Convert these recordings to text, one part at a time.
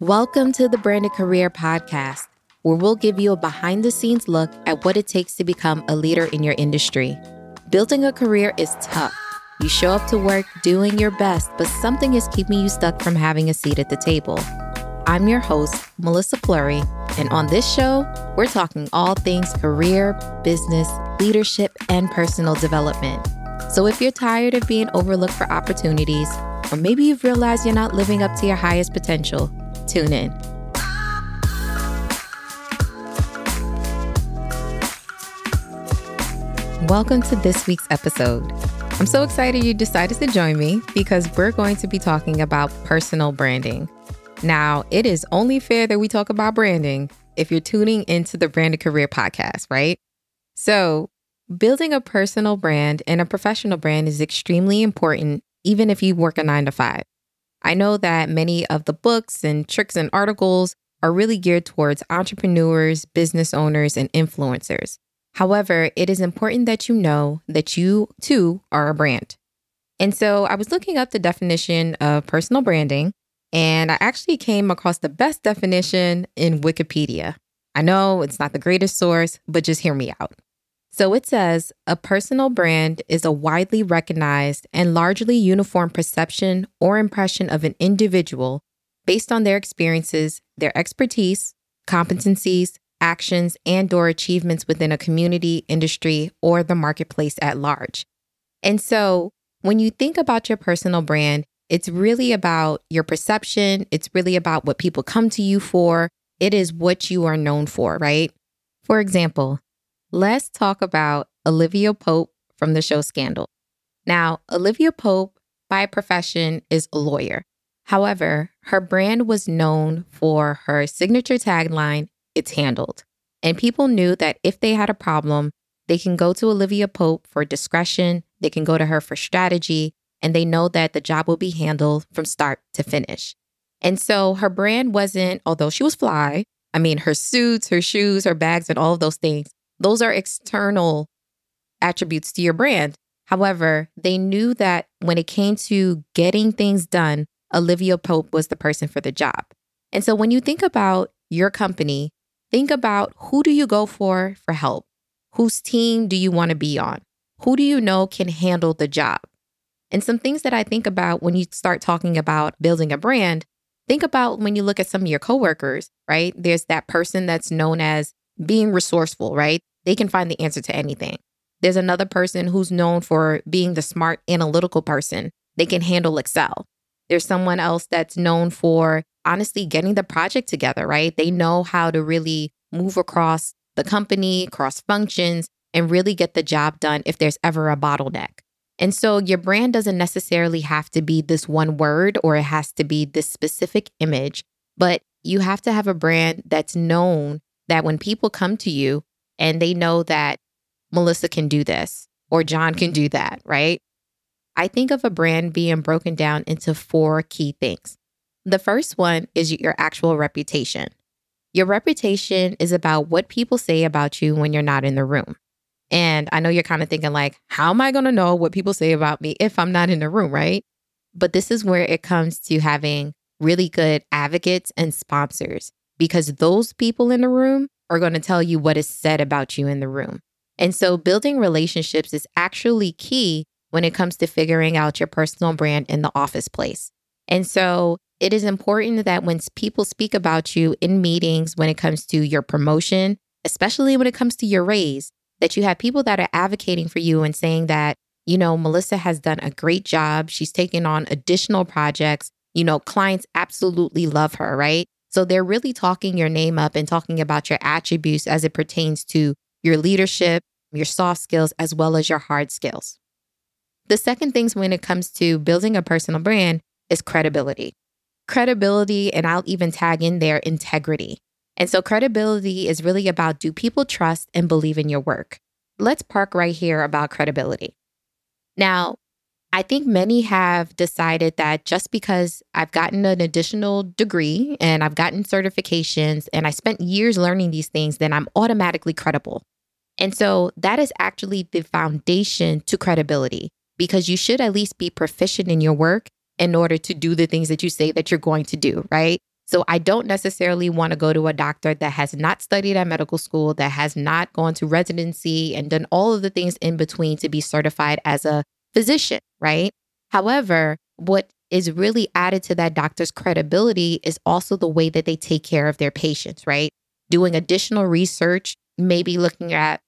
Welcome to the Branded Career Podcast, where we'll give you a behind the scenes look at what it takes to become a leader in your industry. Building a career is tough. You show up to work doing your best, but something is keeping you stuck from having a seat at the table. I'm your host, Melissa Fleury, and on this show, we're talking all things career, business, leadership, and personal development. So if you're tired of being overlooked for opportunities, or maybe you've realized you're not living up to your highest potential, tune in. Welcome to this week's episode. I'm so excited you decided to join me because we're going to be talking about personal branding. Now, it is only fair that we talk about branding if you're tuning into the Branded Career podcast, right? So, building a personal brand and a professional brand is extremely important, even if you work a nine to five. I know that many of the books and tricks and articles are really geared towards entrepreneurs, business owners, and influencers. However, it is important that you know that you too are a brand. And so I was looking up the definition of personal branding, and I actually came across the best definition in Wikipedia. I know it's not the greatest source, but just hear me out. So it says a personal brand is a widely recognized and largely uniform perception or impression of an individual based on their experiences, their expertise, competencies, actions, and or achievements within a community, industry, or the marketplace at large. And so, when you think about your personal brand, it's really about your perception, it's really about what people come to you for. It is what you are known for, right? For example, let's talk about Olivia Pope from the show Scandal. Now, Olivia Pope, by profession, is a lawyer. However, her brand was known for her signature tagline, It's Handled. And people knew that if they had a problem, they can go to Olivia Pope for discretion, they can go to her for strategy, and they know that the job will be handled from start to finish. And so her brand wasn't, although she was fly, I mean, her suits, her shoes, her bags, and all of those things, those are external attributes to your brand. However, they knew that when it came to getting things done, Olivia Pope was the person for the job. And so when you think about your company, think about who do you go for for help? Whose team do you want to be on? Who do you know can handle the job? And some things that I think about when you start talking about building a brand, think about when you look at some of your coworkers, right? There's that person that's known as being resourceful, right? They can find the answer to anything. There's another person who's known for being the smart analytical person. They can handle Excel. There's someone else that's known for honestly getting the project together, right? They know how to really move across the company, cross functions, and really get the job done if there's ever a bottleneck. And so your brand doesn't necessarily have to be this one word or it has to be this specific image, but you have to have a brand that's known that when people come to you and they know that Melissa can do this or John can mm-hmm. do that, right? I think of a brand being broken down into four key things. The first one is your actual reputation. Your reputation is about what people say about you when you're not in the room. And I know you're kind of thinking, like, how am I going to know what people say about me if I'm not in the room, right? But this is where it comes to having really good advocates and sponsors because those people in the room are going to tell you what is said about you in the room. And so building relationships is actually key when it comes to figuring out your personal brand in the office place. And so it is important that when people speak about you in meetings, when it comes to your promotion, especially when it comes to your raise, that you have people that are advocating for you and saying that, you know, Melissa has done a great job. She's taken on additional projects. You know, clients absolutely love her, right? So they're really talking your name up and talking about your attributes as it pertains to your leadership, your soft skills, as well as your hard skills. The second things when it comes to building a personal brand is credibility. Credibility, and I'll even tag in there integrity. And so credibility is really about do people trust and believe in your work? Let's park right here about credibility. Now, I think many have decided that just because I've gotten an additional degree and I've gotten certifications and I spent years learning these things, then I'm automatically credible. And so that is actually the foundation to credibility because you should at least be proficient in your work in order to do the things that you say that you're going to do, right? So I don't necessarily want to go to a doctor that has not studied at medical school, that has not gone to residency and done all of the things in between to be certified as a physician, right? However, what is really added to that doctor's credibility is also the way that they take care of their patients, right? Doing additional research, maybe looking at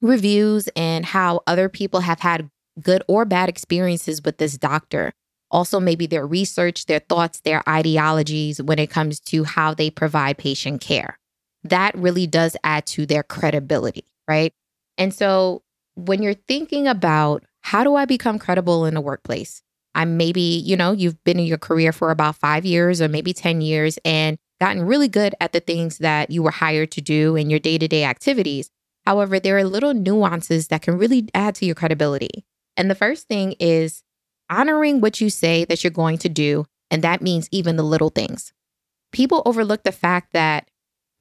reviews and how other people have had good or bad experiences with this doctor also maybe their research, their thoughts, their ideologies when it comes to how they provide patient care. That really does add to their credibility, right? And so when you're thinking about how do I become credible in the workplace? I'm maybe, you know, you've been in your career for about five years or maybe 10 years and gotten really good at the things that you were hired to do in your day to day activities. However, there are little nuances that can really add to your credibility. And the first thing is honoring what you say that you're going to do. And that means even the little things. People overlook the fact that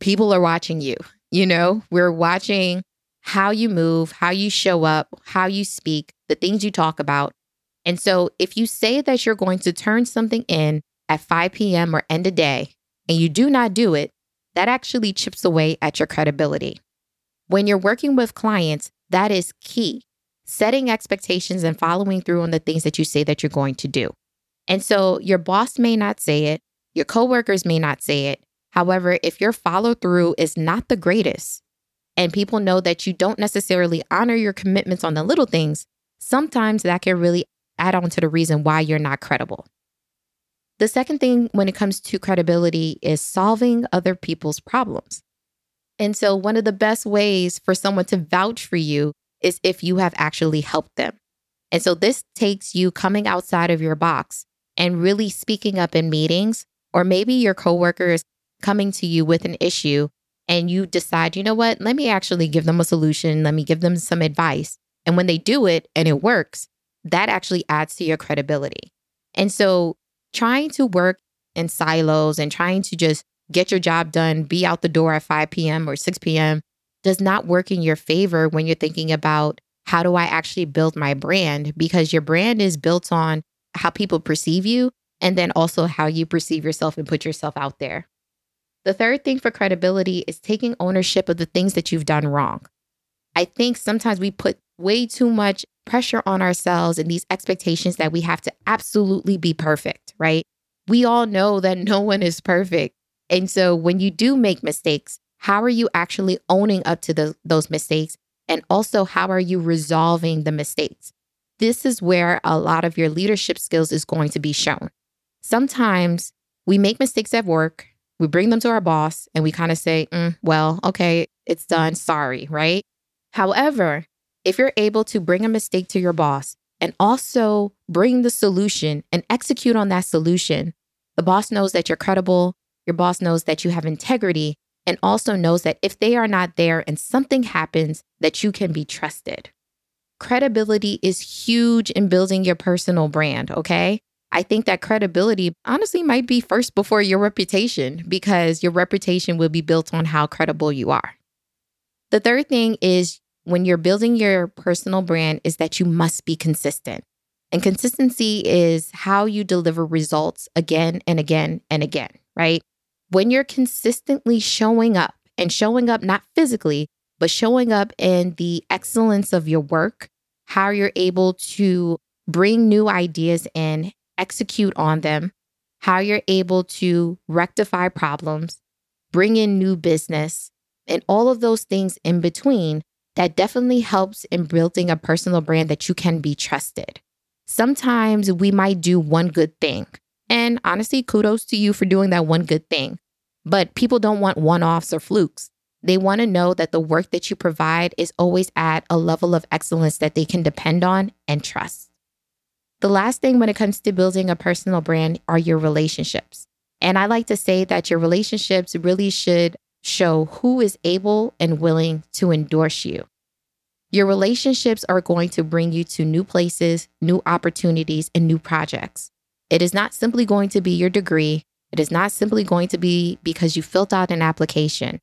people are watching you. You know, we're watching how you move, how you show up, how you speak, the things you talk about. And so if you say that you're going to turn something in at 5 p.m. or end of day and you do not do it, that actually chips away at your credibility. When you're working with clients, that is key setting expectations and following through on the things that you say that you're going to do. And so your boss may not say it, your coworkers may not say it. However, if your follow through is not the greatest and people know that you don't necessarily honor your commitments on the little things, sometimes that can really add on to the reason why you're not credible. The second thing when it comes to credibility is solving other people's problems. And so, one of the best ways for someone to vouch for you is if you have actually helped them. And so this takes you coming outside of your box and really speaking up in meetings, or maybe your coworker is coming to you with an issue and you decide, you know what, let me actually give them a solution, let me give them some advice. And when they do it and it works, that actually adds to your credibility. And so trying to work in silos and trying to just get your job done, be out the door at 5 p.m. or 6 p.m., does not work in your favor when you're thinking about how do I actually build my brand? Because your brand is built on how people perceive you and then also how you perceive yourself and put yourself out there. The third thing for credibility is taking ownership of the things that you've done wrong. I think sometimes we put way too much pressure on ourselves and these expectations that we have to absolutely be perfect, right? We all know that no one is perfect. And so when you do make mistakes, how are you actually owning up to the, those mistakes? And also, how are you resolving the mistakes? This is where a lot of your leadership skills is going to be shown. Sometimes we make mistakes at work, we bring them to our boss, and we kind of say, mm, well, okay, it's done, sorry, right? However, if you're able to bring a mistake to your boss and also bring the solution and execute on that solution, the boss knows that you're credible, your boss knows that you have integrity, and also knows that if they are not there and something happens, that you can be trusted. Credibility is huge in building your personal brand, okay? I think that credibility honestly might be first before your reputation because your reputation will be built on how credible you are. The third thing is when you're building your personal brand is that you must be consistent. And consistency is how you deliver results again and again and again, right? when you're consistently showing up and showing up not physically, but showing up in the excellence of your work, how you're able to bring new ideas in, execute on them, how you're able to rectify problems, bring in new business, and all of those things in between, that definitely helps in building a personal brand that you can be trusted. Sometimes we might do one good thing. And honestly, kudos to you for doing that one good thing. But people don't want one offs or flukes. They want to know that the work that you provide is always at a level of excellence that they can depend on and trust. The last thing when it comes to building a personal brand are your relationships. And I like to say that your relationships really should show who is able and willing to endorse you. Your relationships are going to bring you to new places, new opportunities, and new projects. It is not simply going to be your degree it is not simply going to be because you filled out an application.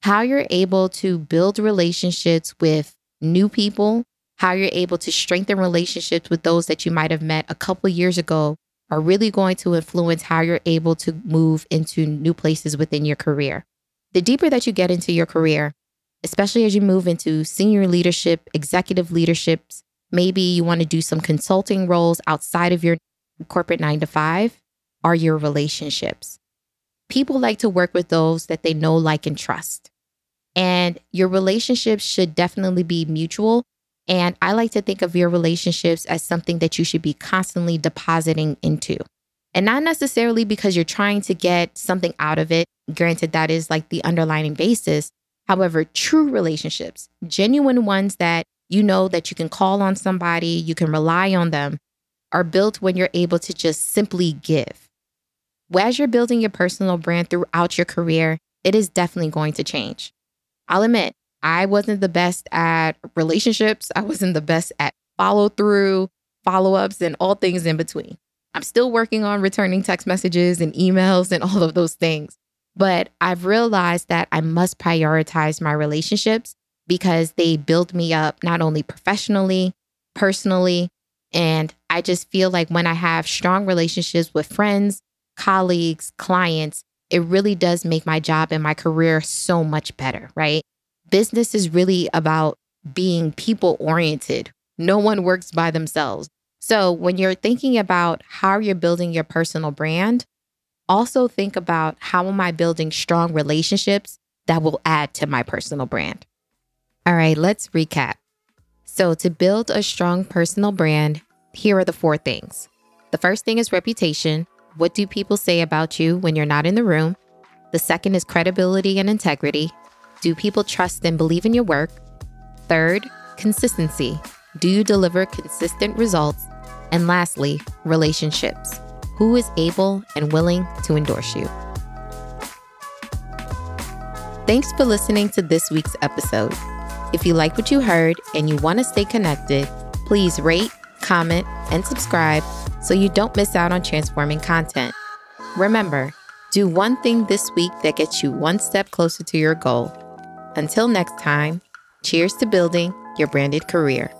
How you're able to build relationships with new people, how you're able to strengthen relationships with those that you might have met a couple years ago are really going to influence how you're able to move into new places within your career. The deeper that you get into your career, especially as you move into senior leadership, executive leaderships, maybe you want to do some consulting roles outside of your corporate nine to five, are your relationships. People like to work with those that they know, like, and trust. And your relationships should definitely be mutual. And I like to think of your relationships as something that you should be constantly depositing into. And not necessarily because you're trying to get something out of it. Granted, that is like the underlying basis. However, true relationships, genuine ones that you know that you can call on somebody, you can rely on them, are built when you're able to just simply give. As you're building your personal brand throughout your career, it is definitely going to change. I'll admit, I wasn't the best at relationships. I wasn't the best at follow through, follow ups, and all things in between. I'm still working on returning text messages and emails and all of those things. But I've realized that I must prioritize my relationships because they build me up not only professionally, personally, and I just feel like when I have strong relationships with friends, colleagues, clients, it really does make my job and my career so much better, right? Business is really about being people oriented. No one works by themselves. So when you're thinking about how you're building your personal brand, also think about how am I building strong relationships that will add to my personal brand. All right, let's recap. So, to build a strong personal brand, here are the four things. The first thing is reputation. What do people say about you when you're not in the room? The second is credibility and integrity. Do people trust and believe in your work? Third, consistency. Do you deliver consistent results? And lastly, relationships. Who is able and willing to endorse you? Thanks for listening to this week's episode. If you like what you heard and you want to stay connected, please rate, comment, and subscribe so you don't miss out on transforming content. Remember, do one thing this week that gets you one step closer to your goal. Until next time, cheers to building your branded career.